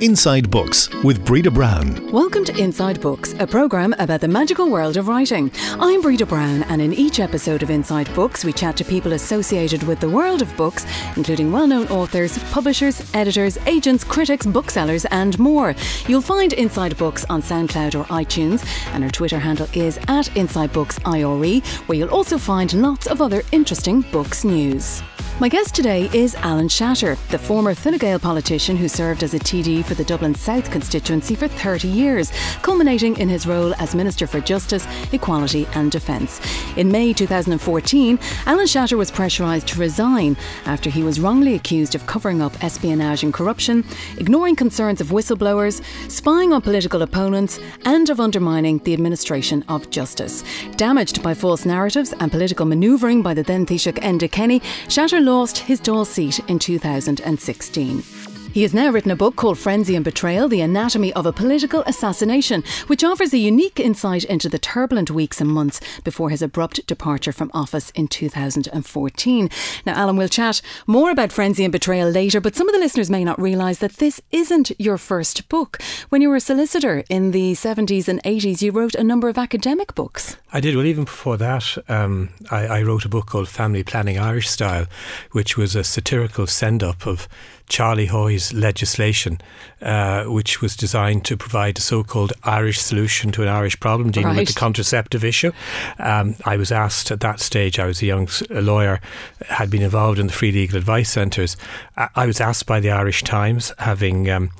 Inside Books with Breda Brown. Welcome to Inside Books, a programme about the magical world of writing. I'm Breda Brown, and in each episode of Inside Books, we chat to people associated with the world of books, including well known authors, publishers, editors, agents, critics, booksellers, and more. You'll find Inside Books on SoundCloud or iTunes, and our Twitter handle is at Inside Books IRE, where you'll also find lots of other interesting books news. My guest today is Alan Shatter, the former Fine Gael politician who served as a TD for the Dublin South constituency for 30 years, culminating in his role as Minister for Justice, Equality and Defence. In May 2014, Alan Shatter was pressurised to resign after he was wrongly accused of covering up espionage and corruption, ignoring concerns of whistleblowers, spying on political opponents, and of undermining the administration of justice. Damaged by false narratives and political manoeuvring by the then Taoiseach Enda Kenny, Shatter lost his Dáil seat in 2016. He has now written a book called Frenzy and Betrayal The Anatomy of a Political Assassination, which offers a unique insight into the turbulent weeks and months before his abrupt departure from office in 2014. Now, Alan, we'll chat more about Frenzy and Betrayal later, but some of the listeners may not realise that this isn't your first book. When you were a solicitor in the 70s and 80s, you wrote a number of academic books. I did. Well, even before that, um, I, I wrote a book called Family Planning Irish Style, which was a satirical send up of Charlie Haughey's legislation, uh, which was designed to provide a so called Irish solution to an Irish problem dealing Right. with the contraceptive issue. Um, I was asked at that stage, I was a young a lawyer, had been involved in the free legal advice centres. I, I was asked by the Irish Times, having um,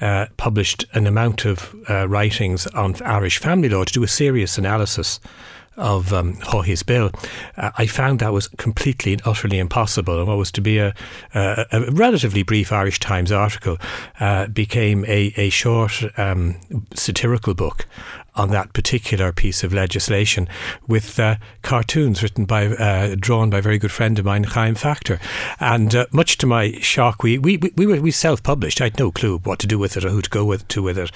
uh, published an amount of uh, writings on Irish family law, to do a serious analysis of um, bill. Uh, I found that was completely and utterly impossible. And what was to be a, a, a relatively brief Irish Times article uh, became a, a short um, satirical book on that particular piece of legislation with uh, cartoons written by, uh, drawn by a very good friend of mine, Chaim Factor. And uh, much to my shock, we, we, we, we, were, we self-published. I had no clue what to do with it or who to go with, to with it.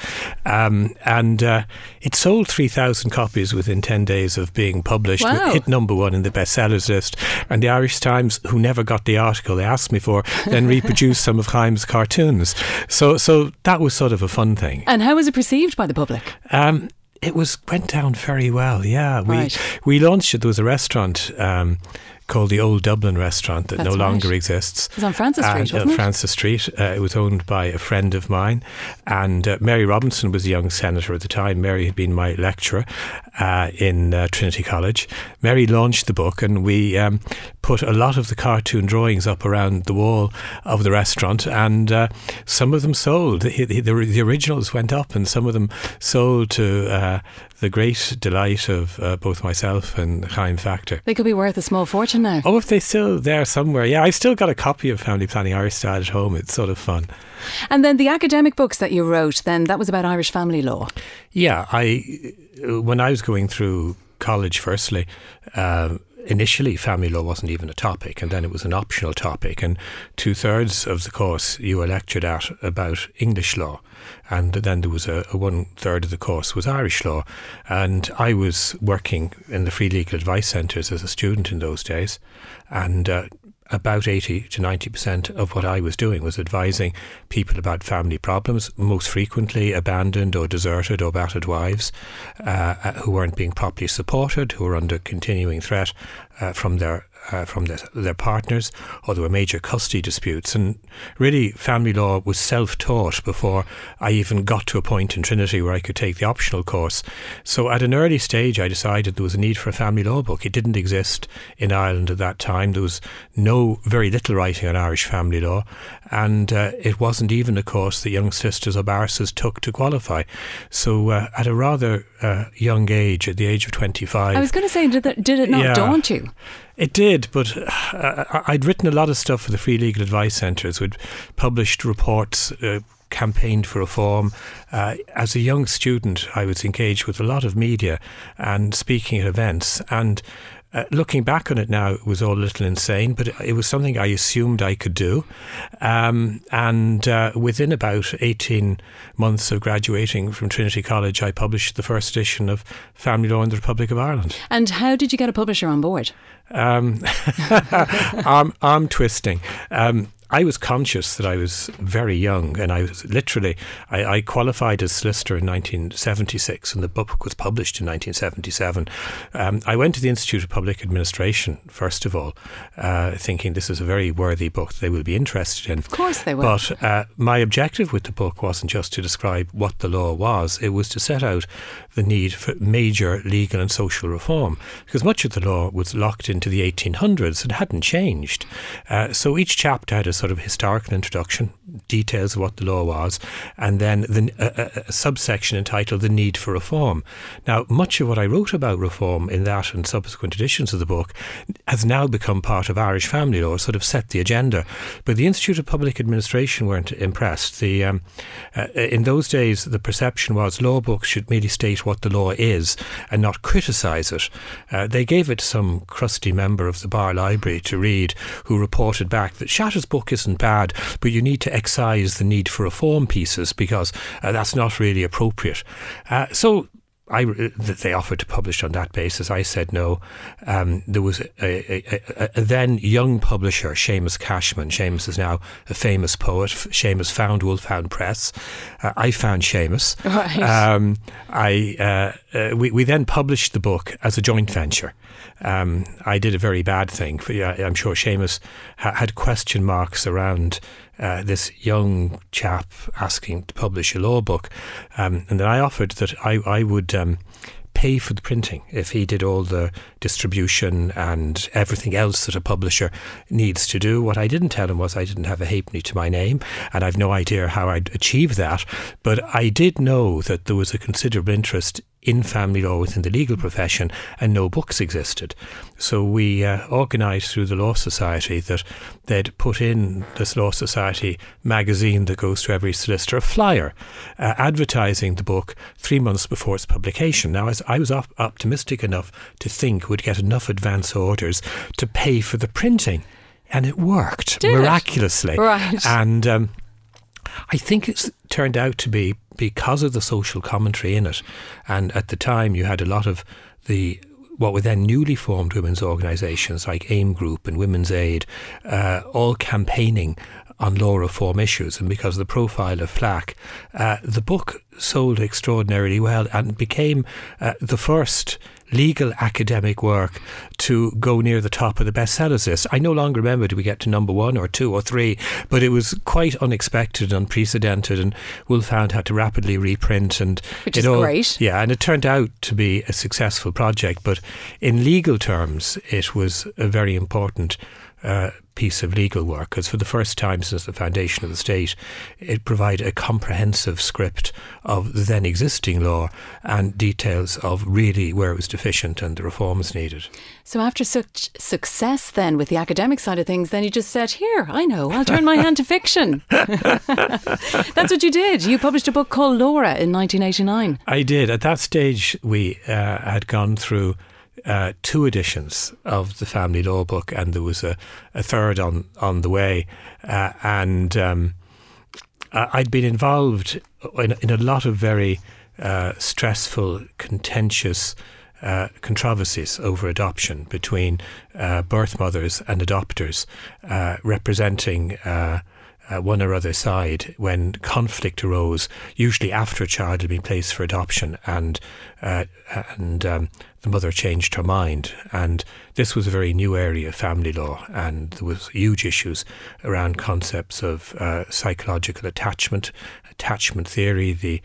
Um, and uh, it sold 3,000 copies within 10 days of being published. Wow. It hit number one in the bestsellers list. And the Irish Times, who never got the article they asked me for, then reproduced some of Chaim's cartoons. So, so that was sort of a fun thing. And how was it perceived by the public? Um, it was went down very well. Yeah, we Right. we launched it. There was a restaurant um, called the Old Dublin Restaurant that That's no longer right. exists. It was on Francis Street, And, uh, wasn't it? Francis Street. Uh, it was owned by a friend of mine, and uh, Mary Robinson was a young senator at the time. Mary had been my lecturer uh, in uh, Trinity College. Mary launched the book, and we um, put a lot of the cartoon drawings up around the wall of the restaurant, and uh, some of them sold. The, the, the originals went up, and some of them sold to uh, the great delight of uh, both myself and Chaim Factor. They could be worth a small fortune now. Oh, if they're still there somewhere. Yeah, I've still got a copy of Family Planning Irish Style at home. It's sort of fun. And then the academic books that you wrote, then that was about Irish family law. Yeah, I when I was going through college, firstly, uh, initially family law wasn't even a topic, and then it was an optional topic, and two thirds of the course you were lectured at about English law, and then there was a, a one third of the course was Irish law, and I was working in the free legal advice centres as a student in those days, and. Uh, about 80 to 90% of what I was doing was advising people about family problems, most frequently abandoned or deserted or battered wives uh, uh, who weren't being properly supported, who were under continuing threat uh, from their uh, from their, their partners, or there were major custody disputes. And really, family law was self taught before I even got to a point in Trinity where I could take the optional course. So, at an early stage, I decided there was a need for a family law book. It didn't exist in Ireland at that time. There was no, very little writing on Irish family law, and uh, it wasn't even a course that young solicitors or barristers took to qualify. So, uh, at a rather uh, young age, at the age of 25, I was going to say, did, that, did it not Yeah. daunt you? It did, but uh, I'd written a lot of stuff for the Free Legal Advice Centres. We'd published reports, uh, campaigned for reform. Uh, as a young student, I was engaged with a lot of media and speaking at events. And uh, looking back on it now, it was all a little insane, but it was something I assumed I could do. Um, and uh, within about 18 months of graduating from Trinity College, I published the first edition of Family Law in the Republic of Ireland. And how did you get a publisher on board? Um, arm, arm twisting. Um, I was conscious that I was very young, and I was literally I, I, qualified as solicitor in 1976, and the book was published in 1977. Um, I went to the Institute of Public Administration first of all, uh, thinking this is a very worthy book they will be interested in. Of course, they will. But uh, my objective with the book wasn't just to describe what the law was; it was to set out the need for major legal and social reform, because much of the law was locked into the 1800s and hadn't changed. Uh, so each chapter had a sort of historical introduction, details of what the law was, and then the, a, a, subsection entitled The Need for Reform. Now, much of what I wrote about reform in that and subsequent editions of the book has now become part of Irish family law, sort of set the agenda. But the Institute of Public Administration weren't impressed. The, um, uh, in those days, the perception was law books should merely state what the law is and not criticise it. Uh, they gave it to some crusty member of the Bar Library to read who reported back that Shatter's book isn't bad, but you need to excise the need for reform pieces because uh, that's not really appropriate. Uh, so I, that they offered to publish on that basis. I said no. Um, there was a, a, a, a, then young publisher, Seamus Cashman. Seamus is now a famous poet. Seamus found Wolfhound Press. Uh, I found Seamus. Right. Um, I uh, uh, we, we then published the book as a joint venture. Um, I did a very bad thing. For, I'm sure Seamus ha- had question marks around uh, this young chap asking to publish a law book. Um, and then I offered that I, I would um, pay for the printing if he did all the distribution and everything else that a publisher needs to do. What I didn't tell him was I didn't have a halfpenny to my name, and I've no idea how I'd achieve that. But I did know that there was a considerable interest in family law within the legal profession, and no books existed. So we uh, organised through the Law Society that they'd put in this Law Society magazine that goes to every solicitor a flyer uh, advertising the book three months before its publication. Now, as I was op- optimistic enough to think we'd get enough advance orders to pay for the printing, and it worked Did miraculously. It? Right. And um, I think it's turned out to be because of the social commentary in it. And at the time, you had a lot of the what were then newly formed women's organisations like AIM Group and Women's Aid, uh, all campaigning on law reform issues. And because of the profile of FLAC, uh, the book sold extraordinarily well and became uh, the first legal academic work to go near the top of the bestsellers list. I no longer remember did we get to number one or two or three, but it was quite unexpected, unprecedented, and Wolfhound had to rapidly reprint and which is all, great. Yeah, and it turned out to be a successful project. But in legal terms, it was a very important uh, piece of legal work because for the first time since the foundation of the state, it provided a comprehensive script of the then existing law and details of really where it was deficient and the reforms needed. So after such success then with the academic side of things, then you just said, here, I know, I'll turn my hand to fiction. That's what you did. You published a book called Laura in 1989. I did. At that stage, we uh, had gone through uh, two editions of the family law book, and there was a, a third on on the way. Uh, and um, I'd been involved in, in, a lot of very uh, stressful, contentious. Uh, controversies over adoption between uh, birth mothers and adopters, uh, representing uh, one or other side when conflict arose, usually after a child had been placed for adoption and uh, and um, the mother changed her mind. And this was a very new area of family law, and there was huge issues around concepts of uh, psychological attachment, attachment theory, the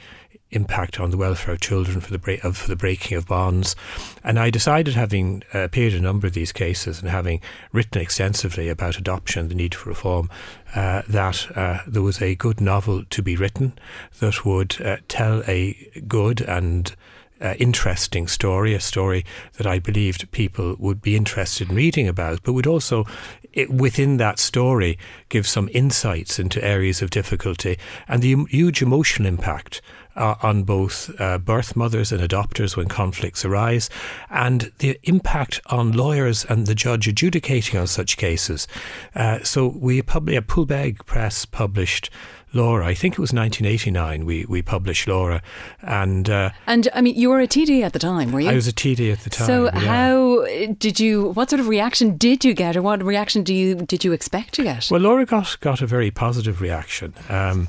impact on the welfare of children for the break, for the breaking of bonds. And I decided, having uh, appeared in a number of these cases and having written extensively about adoption, the need for reform, uh, that uh, there was a good novel to be written that would uh, tell a good and uh, interesting story, a story that I believed people would be interested in reading about, but would also, it, within that story, give some insights into areas of difficulty and the huge emotional impact uh, on both uh, birth mothers and adopters when conflicts arise, and the impact on lawyers and the judge adjudicating on such cases. Uh, so we probably, Poolbeg Press published Laura. I think it was 1989 we, we published Laura. And uh, and I mean, you were a TD at the time, were you? I was a TD at the time. So yeah. how did you? What sort of reaction did you get, or what reaction do you did you expect to get? Well, Laura got got a very positive reaction. Um,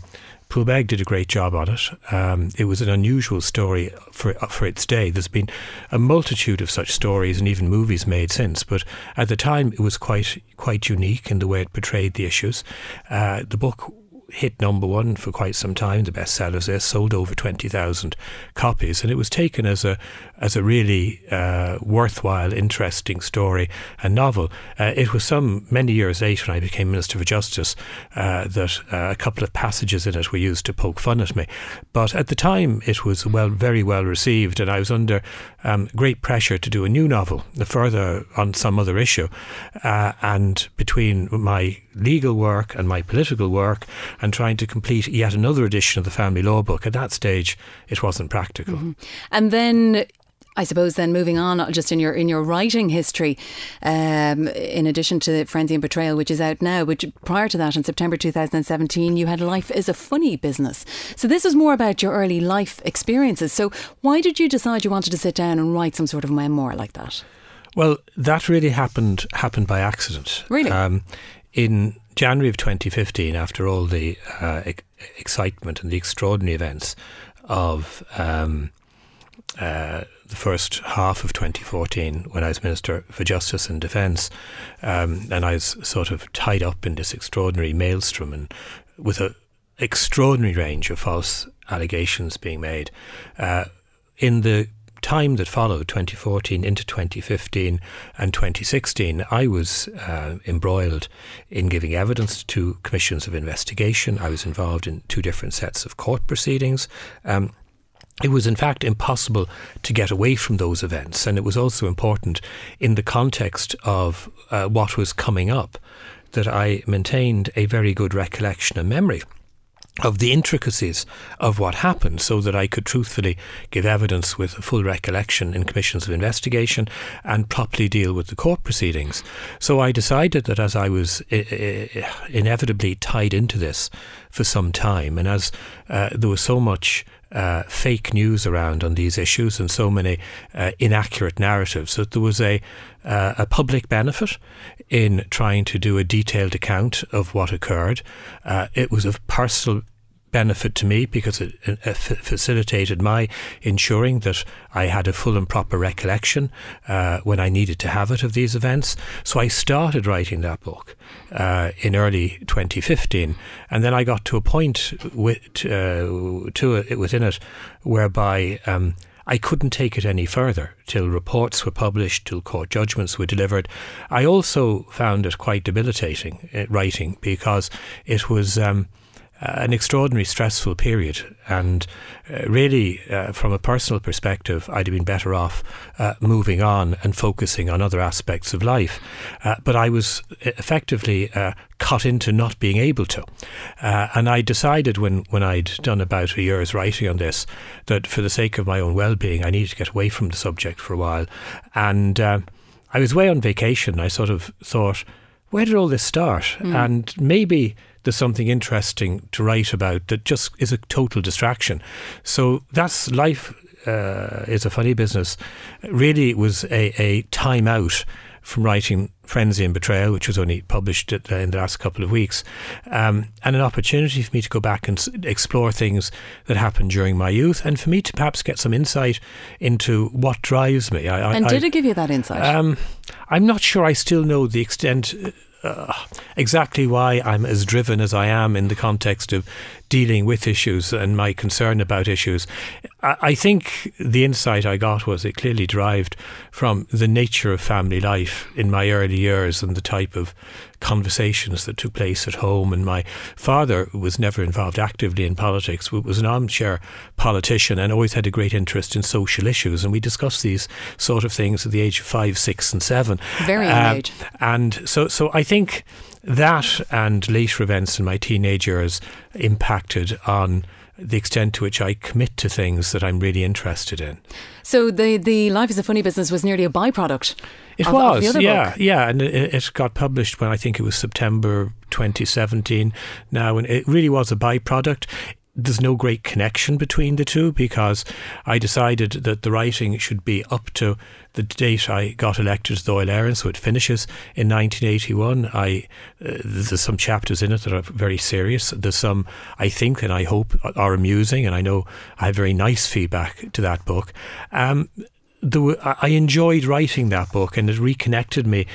Poolbeg did a great job on it. Um, it was an unusual story for for its day. There's been a multitude of such stories and even movies made since, but at the time it was quite quite unique in the way it portrayed the issues. Uh, the book hit number one for quite some time. The bestsellers there sold over twenty thousand copies, and it was taken as a as a really uh, worthwhile, interesting story and novel. Uh, it was some many years later, when I became Minister for Justice, uh, that uh, a couple of passages in it were used to poke fun at me. But at the time, it was well, very well received, and I was under um, great pressure to do a new novel, further on some other issue. Uh, and between my legal work and my political work, and trying to complete yet another edition of the family law book, at that stage, it wasn't practical. Mm-hmm. And then I suppose then moving on, just in your in your writing history, um, in addition to Frenzy and Betrayal, which is out now, which prior to that, in September 2017, you had Life is a Funny Business. So this was more about your early life experiences. So why did you decide you wanted to sit down and write some sort of memoir like that? Well, that really happened happened by accident. Really, um, in January of 2015, after all the uh, excitement and the extraordinary events of um, uh, the first half of 2014 when I was Minister for Justice and Defence, um, and I was sort of tied up in this extraordinary maelstrom and with an extraordinary range of false allegations being made. Uh, in the time that followed 2014 into 2015 and 2016, I was uh, embroiled in giving evidence to commissions of investigation. I was involved in two different sets of court proceedings. Um, it was in fact impossible to get away from those events, and it was also important in the context of uh, what was coming up that I maintained a very good recollection and memory of the intricacies of what happened so that I could truthfully give evidence with full recollection in commissions of investigation and properly deal with the court proceedings. So I decided that as I was inevitably tied into this for some time and as uh, there was so much uh, fake news around on these issues and so many uh, inaccurate narratives that there was a uh, a public benefit in trying to do a detailed account of what occurred. Uh, it was of personal benefit to me because it, it, facilitated my ensuring that I had a full and proper recollection uh, when I needed to have it of these events. So I started writing that book uh, in early 2015, and then I got to a point with, uh, to it within it whereby. Um, I couldn't take it any further till reports were published, till court judgments were delivered. I also found it quite debilitating uh, writing because it was. Um, an extraordinary stressful period. And uh, really, uh, from a personal perspective, I'd have been better off uh, moving on and focusing on other aspects of life. Uh, but I was effectively uh, cut into not being able to. and I decided when, when I'd done about a year's writing on this that for the sake of my own well being, I needed to get away from the subject for a while. And I was away on vacation. I sort of thought, where did all this start? Mm. And maybe there's something interesting to write about that just is a total distraction. So that's life uh, is a funny business. Really, it was a, a time out from writing Frenzy and Betrayal, which was only published in the last couple of weeks, um, and an opportunity for me to go back and explore things that happened during my youth, and for me to perhaps get some insight into what drives me. I, and I, did it give you that insight? Um, I'm not sure I still know the extent uh, exactly why I'm as driven as I am in the context of dealing with issues and my concern about issues. I, I think the insight I got was it clearly derived from the nature of family life in my early years and the type of conversations that took place at home. And my father was never involved actively in politics, but was an armchair politician and always had a great interest in social issues. And we discussed these sort of things at the age of five, six, and seven. Very uh, age. And so, so I think that and later events in my teenage years impacted on the extent to which I commit to things that I'm really interested in. So the the Life is a Funny Business was nearly a byproduct. It of, was, of yeah, book. yeah, and it, it, got published when I think it was September 2017. Now, and it really was a byproduct there's no great connection between the two because I decided that the writing should be up to the date I got elected as Dáil Éireann, so it finishes in 1981. I uh, there's some chapters in it that are very serious. There's some I think and I hope are amusing, and I know I have very nice feedback to that book. Um, I enjoyed writing that book and it reconnected me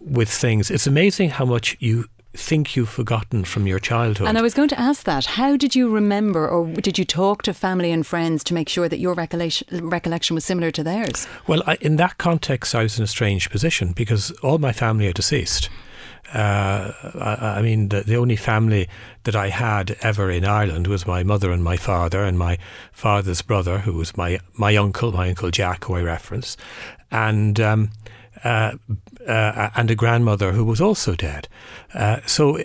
with things. It's amazing how much you think you've forgotten from your childhood. And I was going to ask that. How did you remember, or did you talk to family and friends to make sure that your recollection, recollection was similar to theirs? Well, I, in that context, I was in a strange position because all my family are deceased. Uh, I, I, mean, the, the only family that I had ever in Ireland was my mother and my father, and my father's brother, who was my my uncle, my uncle Jack, who I reference, and. Um, uh, uh, and a grandmother who was also dead. Uh, so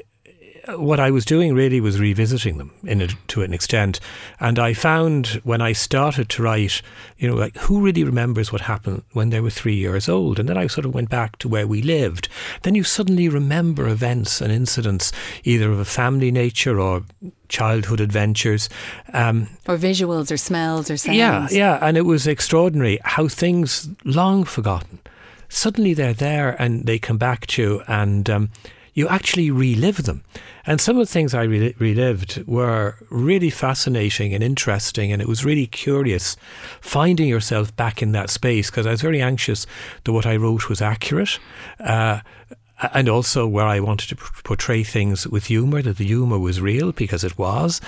what I was doing really was revisiting them in a, to an extent. And I found when I started to write, you know, like who really remembers what happened when they were three years old? And then I sort of went back to where we lived. Then you suddenly remember events and incidents, either of a family nature or childhood adventures. Um, or visuals or smells or sounds. Yeah, yeah. And it was extraordinary how things long forgotten suddenly they're there and they come back to you and um, you actually relive them. And some of the things I re- relived were really fascinating and interesting, and it was really curious finding yourself back in that space because I was very anxious that what I wrote was accurate. Uh, and also where I wanted to portray things with humour, that the humour was real because it was.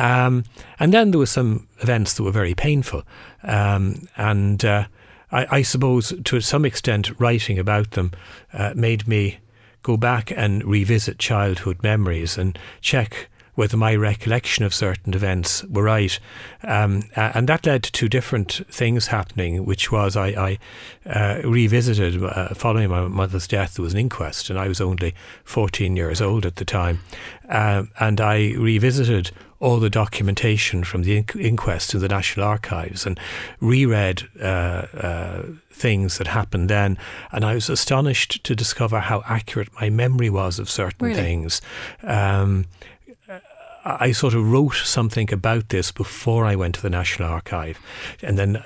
Um, and then there were some events that were very painful. Um, and uh, I, I suppose to some extent writing about them uh, made me go back and revisit childhood memories and check whether my recollection of certain events were right. Um, and that led to different things happening, which was I, I uh, revisited, uh, following my mother's death, there was an inquest, and I was only 14 years old at the time. Um, and I revisited all the documentation from the inquest in the National Archives and reread uh, uh, things that happened then. And I was astonished to discover how accurate my memory was of certain really? things. Um, I sort of wrote something about this before I went to the National Archive. And then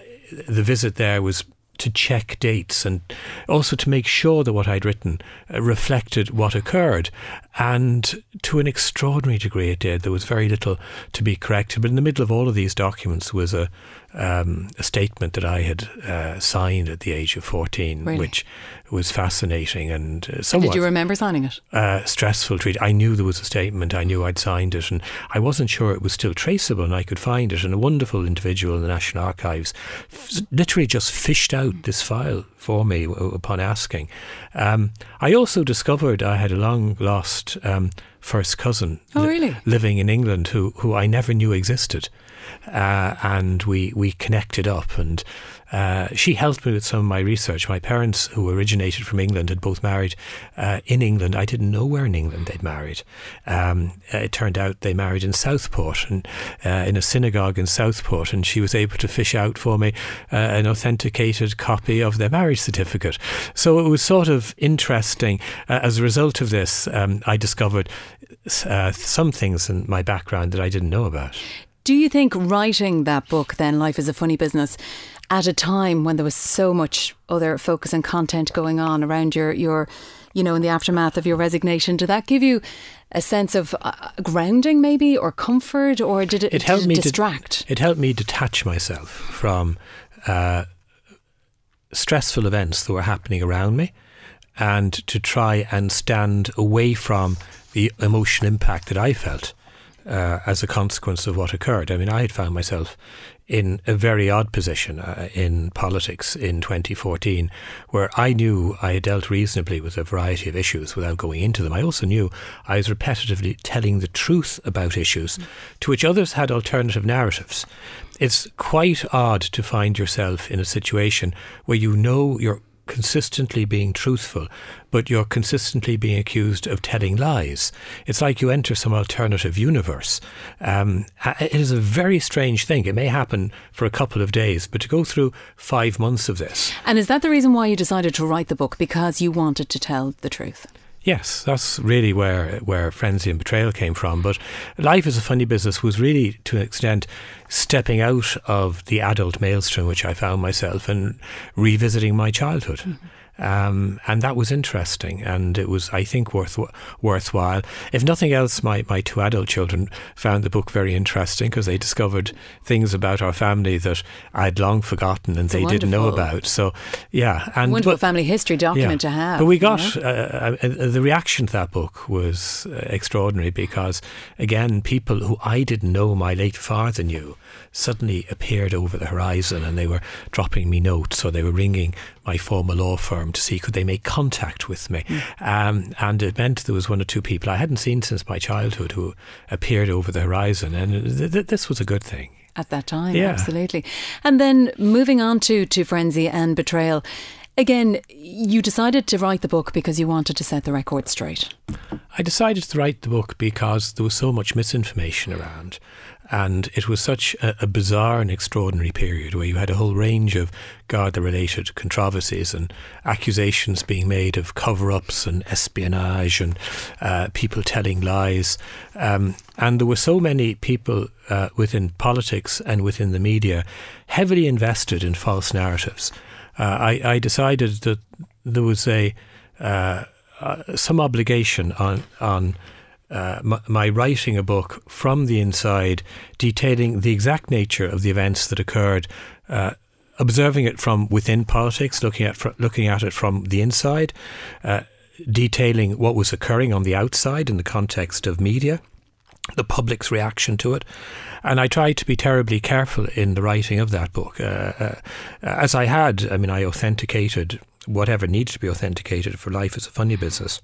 the visit there was to check dates and also to make sure that what I'd written uh, reflected what occurred. And to an extraordinary degree, it did. There was very little to be corrected. But in the middle of all of these documents was a, um, a statement that I had uh, signed at the age of 14, really? which was fascinating and uh, somewhat. Did you remember signing it? Uh, stressful treat. I knew there was a statement. I knew I'd signed it, and I wasn't sure it was still traceable, and I could find it. And a wonderful individual in the National Archives f- literally just fished out this file for me upon asking. Um, I also discovered I had a long lost um, first cousin oh, really? li- living in England who, who I never knew existed. Uh, and we, we connected up and uh, she helped me with some of my research. My parents, who originated from England, had both married uh, in England. I didn't know where in England they'd married. Um, uh, it turned out they married in Southport, and uh, in a synagogue in Southport, and she was able to fish out for me uh, an authenticated copy of their marriage certificate. So it was sort of interesting. as a result of this, um, I discovered some things in my background that I didn't know about. Do you think writing that book, then, Life is a Funny Business, at a time when there was so much other focus and content going on around your your you know in the aftermath of your resignation did that give you a sense of uh, grounding maybe or comfort or did it, it helped did me distract? it helped me detach myself from uh, stressful events that were happening around me and to try and stand away from the emotional impact that I felt uh, as a consequence of what occurred. I mean, I had found myself in a very odd position uh, in politics in 2014, where I knew I had dealt reasonably with a variety of issues without going into them. I also knew I was repetitively telling the truth about issues mm. to which others had alternative narratives. It's quite odd to find yourself in a situation where you know you're consistently being truthful, but you're consistently being accused of telling lies. It's like you enter some alternative universe. Um, it is a very strange thing. It may happen for a couple of days, but to go through five months of this. And is that the reason why you decided to write the book? Because you wanted to tell the truth? Yes, that's really where where frenzy and betrayal came from. But life as a funny business was really, to an extent, stepping out of the adult maelstrom which I found myself and revisiting my childhood. Mm-hmm. Um, and that was interesting, and it was, I think, worth worthwhile. If nothing else, my, my two adult children found the book very interesting because they discovered things about our family that I'd long forgotten and they wonderful. didn't know about. So, yeah, and wonderful but, family history document yeah. to have. But we got you know? uh, uh, the reaction to that book was uh, extraordinary because, again, people who I didn't know my late father knew suddenly appeared over the horizon and they were dropping me notes or they were ringing my former law firm to see could they make contact with me. Mm. Um, and it meant there was one or two people I hadn't seen since my childhood who appeared over the horizon. And th- th- this was a good thing. At that time, yeah. absolutely. And then moving on to, to Frenzy and Betrayal, Again, you decided to write the book because you wanted to set the record straight. I decided to write the book because there was so much misinformation around. And it was such a, a bizarre and extraordinary period where you had a whole range of Garda related controversies and accusations being made of cover ups and espionage and uh, people telling lies. Um, and there were so many people uh, within politics and within the media heavily invested in false narratives. Uh, I, I, decided that there was a uh, uh, some obligation on on uh, my, my, writing a book from the inside, detailing the exact nature of the events that occurred, uh, observing it from within politics, looking at fr- looking at it from the inside, uh, detailing what was occurring on the outside in the context of media, the public's reaction to it. And I tried to be terribly careful in the writing of that book. Uh, uh, as I had, I mean, I authenticated whatever needed to be authenticated for life as a funny business.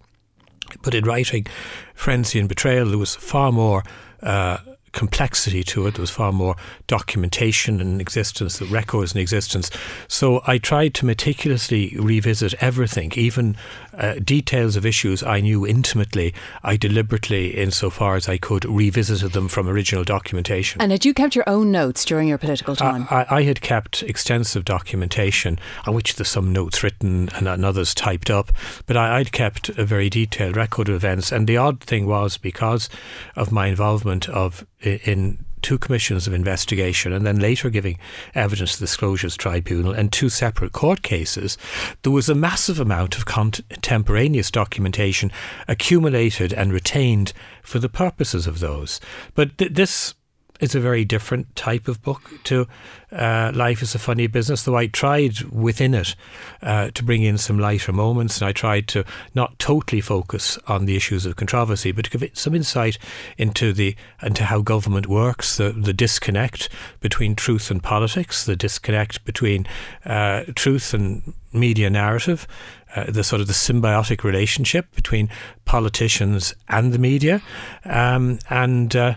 But in writing Frenzy and Betrayal, there was far more uh, complexity to it. There was far more documentation in existence, records in existence. So I tried to meticulously revisit everything, even uh, details of issues I knew intimately. I deliberately, insofar as I could, revisited them from original documentation. And had you kept your own notes during your political time? I, I, I had kept extensive documentation, on which there's some notes written and, and others typed up. But I, I'd kept a very detailed record of events. And the odd thing was because of my involvement of in two commissions of investigation and then later giving evidence to the Disclosures Tribunal and two separate court cases, there was a massive amount of contemporaneous documentation accumulated and retained for the purposes of those. But th- this is a very different type of book to uh, Life is a Funny Business, though I tried within it uh, to bring in some lighter moments and I tried to not totally focus on the issues of controversy, but to give it some insight into the into how government works, the, the disconnect between truth and politics, the disconnect between uh, truth and media narrative, uh, the sort of the symbiotic relationship between politicians and the media, um, and uh,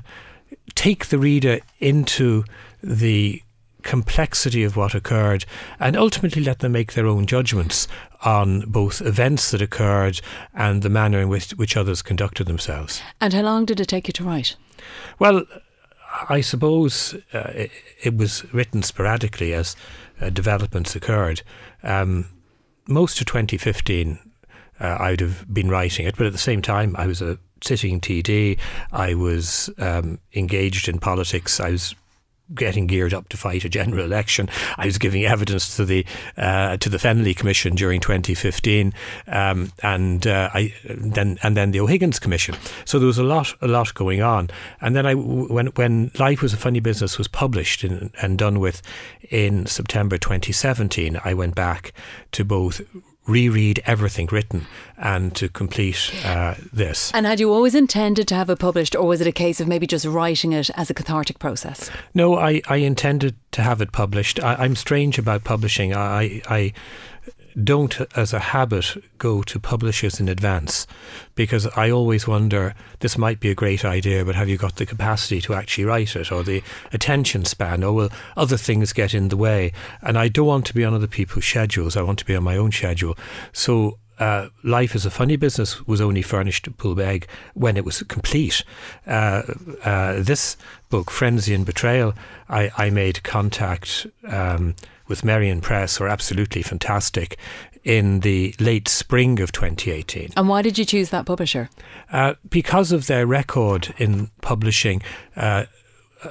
take the reader into the complexity of what occurred and ultimately let them make their own judgments on both events that occurred and the manner in which, which others conducted themselves. And how long did it take you to write? Well, I suppose uh, it, it, was written sporadically as uh, developments occurred. Um, most of 2015, uh, I'd have been writing it, but at the same time, I was a sitting TD. I was um, engaged in politics. I was getting geared up to fight a general election. I was giving evidence to the uh, to the Fennelly Commission during 2015, um, and uh, I then and then the O'Higgins Commission. So there was a lot a lot going on. And then I when when Life Was a Funny Business was published in, and done with in September 2017, I went back to both reread everything written and to complete uh, this. And had you always intended to have it published, or was it a case of maybe just writing it as a cathartic process? No, I, I intended to have it published. I, am strange about publishing. I, I don't, as a habit, go to publishers in advance because I always wonder this might be a great idea, but have you got the capacity to actually write it or the attention span, or will other things get in the way? And I don't want to be on other people's schedules, I want to be on my own schedule. So uh, Life is a Funny Business was only furnished to Poolbeg when it was complete. Uh, uh, this book, Frenzy and Betrayal, I, I made contact um, with Merrion Press, were absolutely fantastic in the late spring of 2018. And why did you choose that publisher? Uh, because of their record in publishing uh,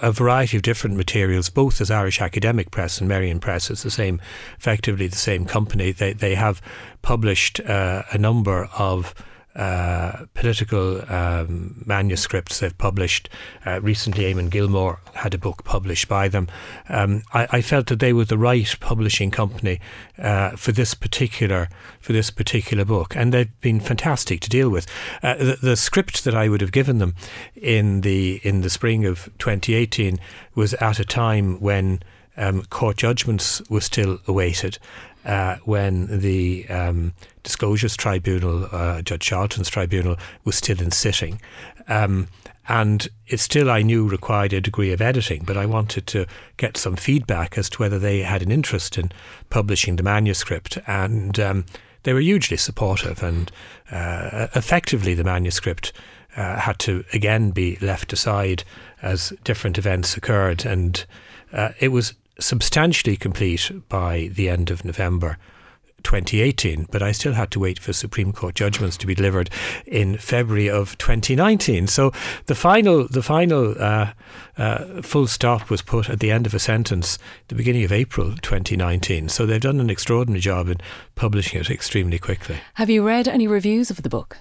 a variety of different materials, both as Irish Academic Press and Merrion Press. It's the same, effectively the same company. They they have published uh, a number of uh, political um, manuscripts they've published. Uh, recently, Eamon Gilmore had a book published by them. Um, I, I, felt that they were the right publishing company uh, for this particular for this particular book, and they've been fantastic to deal with. Uh, the, the, script that I would have given them in the in the spring of 2018 was at a time when um, court judgments were still awaited uh, when the um, Disclosures Tribunal, uh, Judge Charlton's tribunal, was still in sitting. Um, and it still, I knew, required a degree of editing, but I wanted to get some feedback as to whether they had an interest in publishing the manuscript. And um, they were hugely supportive, and uh, effectively, the manuscript uh, had to again be left aside as different events occurred. And uh, it was substantially complete by the end of November 2018, but I still had to wait for Supreme Court judgments to be delivered in February of 2019. So the final, the final uh, uh, full stop was put at the end of a sentence, the beginning of April 2019. So they've done an extraordinary job in publishing it extremely quickly. Have you read any reviews of the book?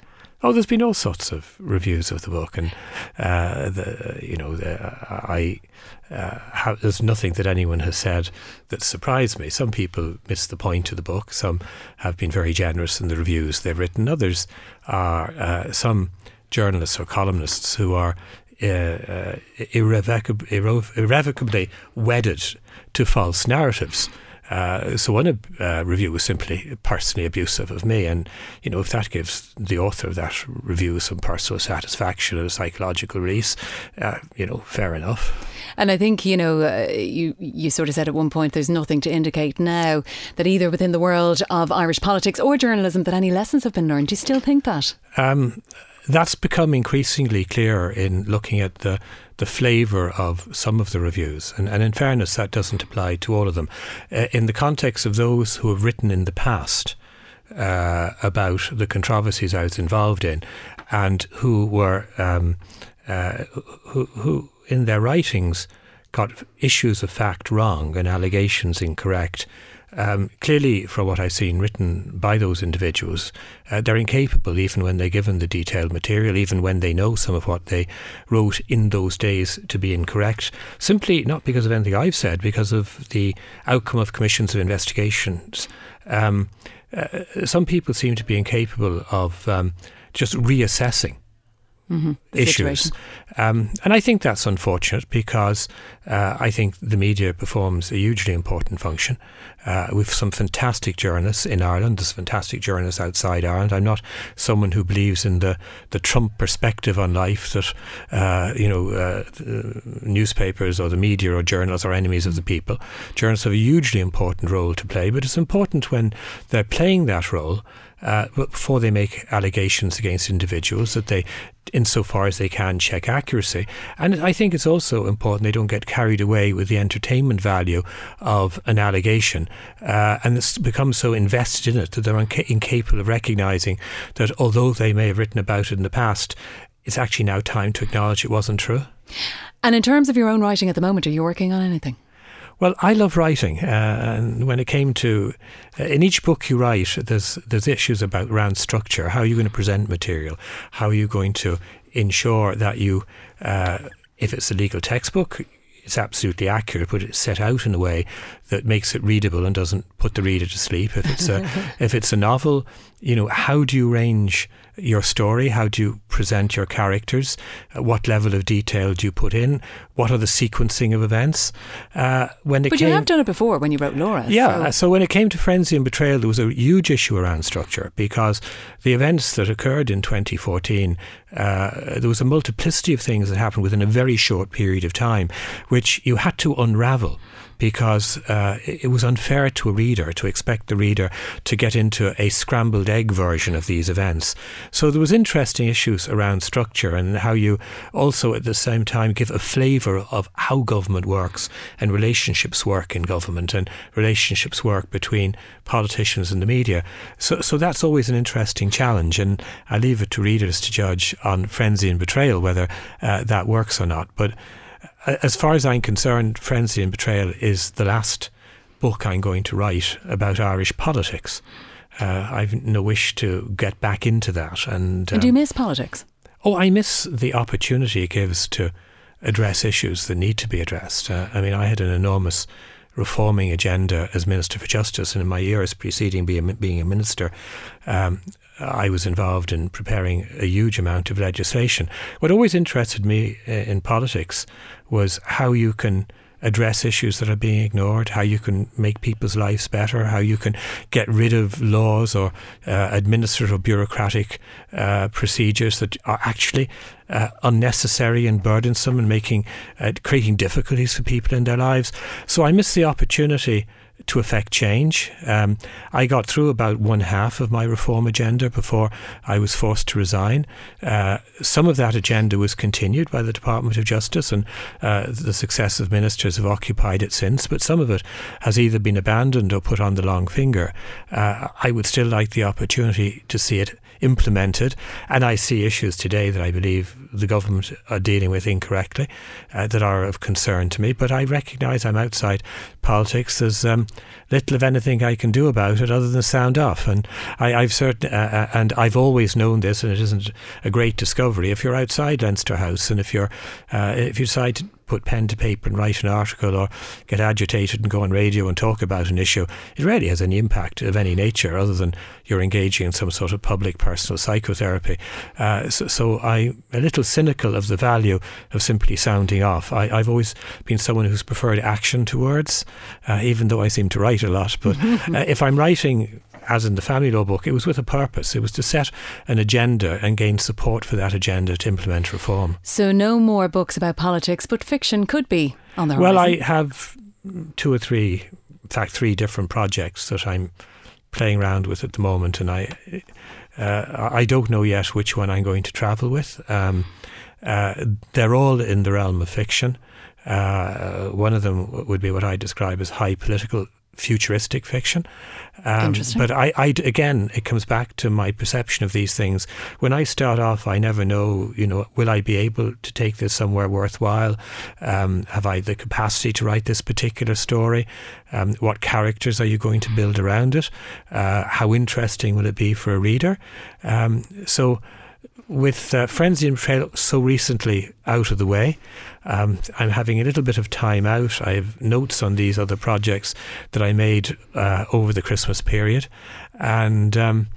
Oh, there's been all sorts of reviews of the book, and uh, the, you know, the, I uh, there's nothing that anyone has said that surprised me. Some people miss the point of the book. Some have been very generous in the reviews they've written. Others are uh, some journalists or columnists who are uh, uh, irrevocably wedded to false narratives. Uh, so one uh, review was simply personally abusive of me, and you know if that gives the author of that review some personal satisfaction and a psychological release, uh, you know, fair enough. And I think you know uh, you you sort of said at one point there's nothing to indicate now that either within the world of Irish politics or journalism that any lessons have been learned. Do you still think that? Um, that's become increasingly clear in looking at the the flavour of some of the reviews. And, and, in fairness, that doesn't apply to all of them. Uh, in the context of those who have written in the past uh, about the controversies I was involved in and who were, um, uh, who, who in their writings got issues of fact wrong and allegations incorrect, um, clearly, from what I've seen written by those individuals, uh, they're incapable, even when they're given the detailed material, even when they know some of what they wrote in those days to be incorrect, simply not because of anything I've said, because of the outcome of commissions of investigations. Um, uh, some people seem to be incapable of um, just reassessing mm-hmm. issues. Um, and I think that's unfortunate because uh, I think the media performs a hugely important function. Uh, we've some fantastic journalists in Ireland. There's fantastic journalists outside Ireland. I'm not someone who believes in the, the Trump perspective on life that uh, you know uh, newspapers or the media or journalists are enemies of the people. Journalists have a hugely important role to play, but it's important when they're playing that role uh, before they make allegations against individuals that they, insofar as they can, check accuracy. And I think it's also important they don't get carried away with the entertainment value of an allegation uh, and it's become so invested in it that they're inca- incapable of recognising that although they may have written about it in the past, it's actually now time to acknowledge it wasn't true. And in terms of your own writing at the moment, are you working on anything? Well, I love writing, uh, and when it came to uh, in each book you write, there's there's issues about around structure. How are you going to present material? How are you going to ensure that you, uh, if it's a legal textbook, it's absolutely accurate, but it's set out in a way that makes it readable and doesn't put the reader to sleep. If it's a if it's a novel, you know, how do you range your story? How do you present your characters? What level of detail do you put in? What are the sequencing of events? Uh, when it but came, you have done it before when you wrote Laura. Yeah. So. so. when it came to Frenzy and Betrayal, there was a huge issue around structure because the events that occurred in 2014, uh, there was a multiplicity of things that happened within a very short period of time, which you had to unravel because uh, it was unfair to a reader to expect the reader to get into a scrambled egg version of these events. So there was interesting issues around structure and how you also at the same time give a flavour of how government works and relationships work in government and relationships work between politicians and the media. So, so that's always an interesting challenge, and I leave it to readers to judge on frenzy and betrayal whether uh, that works or not. But as far as I'm concerned, Frenzy and Betrayal is the last book I'm going to write about Irish politics. Uh, I've no wish to get back into that. And, um, and do you um, miss politics? Oh, I miss the opportunity it gives to address issues that need to be addressed. Uh, I mean, I had an enormous reforming agenda as Minister for Justice, and in my years preceding being, being a minister, um, I was involved in preparing a huge amount of legislation. What always interested me uh, in politics was how you can address issues that are being ignored, how you can make people's lives better, how you can get rid of laws or uh, administrative bureaucratic uh, procedures that are actually uh, unnecessary and burdensome and making uh, creating difficulties for people in their lives. So I miss the opportunity to affect change. Um, I got through about one half of my reform agenda before I was forced to resign. Uh, some of that agenda was continued by the Department of Justice, and uh, the successive ministers have occupied it since, but some of it has either been abandoned or put on the long finger. Uh, I would still like the opportunity to see it implemented. And I see issues today that I believe the government are dealing with incorrectly uh, that are of concern to me. But I recognise I'm outside politics. There's um, little, of anything, I can do about it other than sound off. And I, have certain, uh, uh, and I've always known this, and it isn't a great discovery. If you're outside Leinster House, and if you're, uh, if you decide put pen to paper and write an article or get agitated and go on radio and talk about an issue, it rarely has any impact of any nature other than you're engaging in some sort of public personal psychotherapy. Uh, so, so, I'm a little cynical of the value of simply sounding off. I, have always been someone who's preferred action to words, uh, even though I seem to write a lot. But uh, if I'm writing as in the family law book, it was with a purpose. It was to set an agenda and gain support for that agenda to implement reform. So, no more books about politics, but fiction could be on the horizon. Well, I have two or three, in fact, three different projects that I'm playing around with at the moment, and I, uh, I don't know yet which one I'm going to travel with. Um, uh, they're all in the realm of fiction. Uh, one of them would be what I describe as high political futuristic fiction. Um, but I, I, again, it comes back to my perception of these things. When I start off, I never know, you know, will I be able to take this somewhere worthwhile? Um, have I the capacity to write this particular story? Um, what characters are you going to build around it? Uh, how interesting will it be for a reader? Um, so, with uh, Frenzy and Betrayal so recently out of the way, um, I'm having a little bit of time out. I have notes on these other projects that I made uh, over the Christmas period, and um,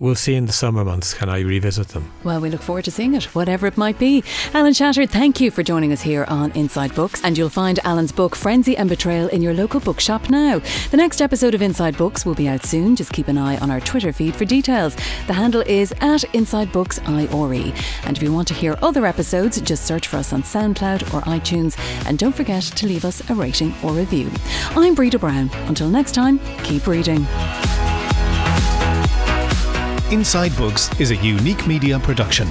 we'll see in the summer months can I revisit them. Well, we look forward to seeing it, whatever it might be. Alan Shatter, thank you for joining us here on Inside Books, and you'll find Alan's book Frenzy and Betrayal in your local bookshop now. The next episode of Inside Books will be out soon. Just keep an eye on our Twitter feed for details. The handle is at Inside Books IRE. And if you want to hear other episodes, just search for us on SoundCloud or iTunes, and don't forget to leave us a rating or review. I'm Breda Brown. Until next time, keep reading. Inside Books is a unique media production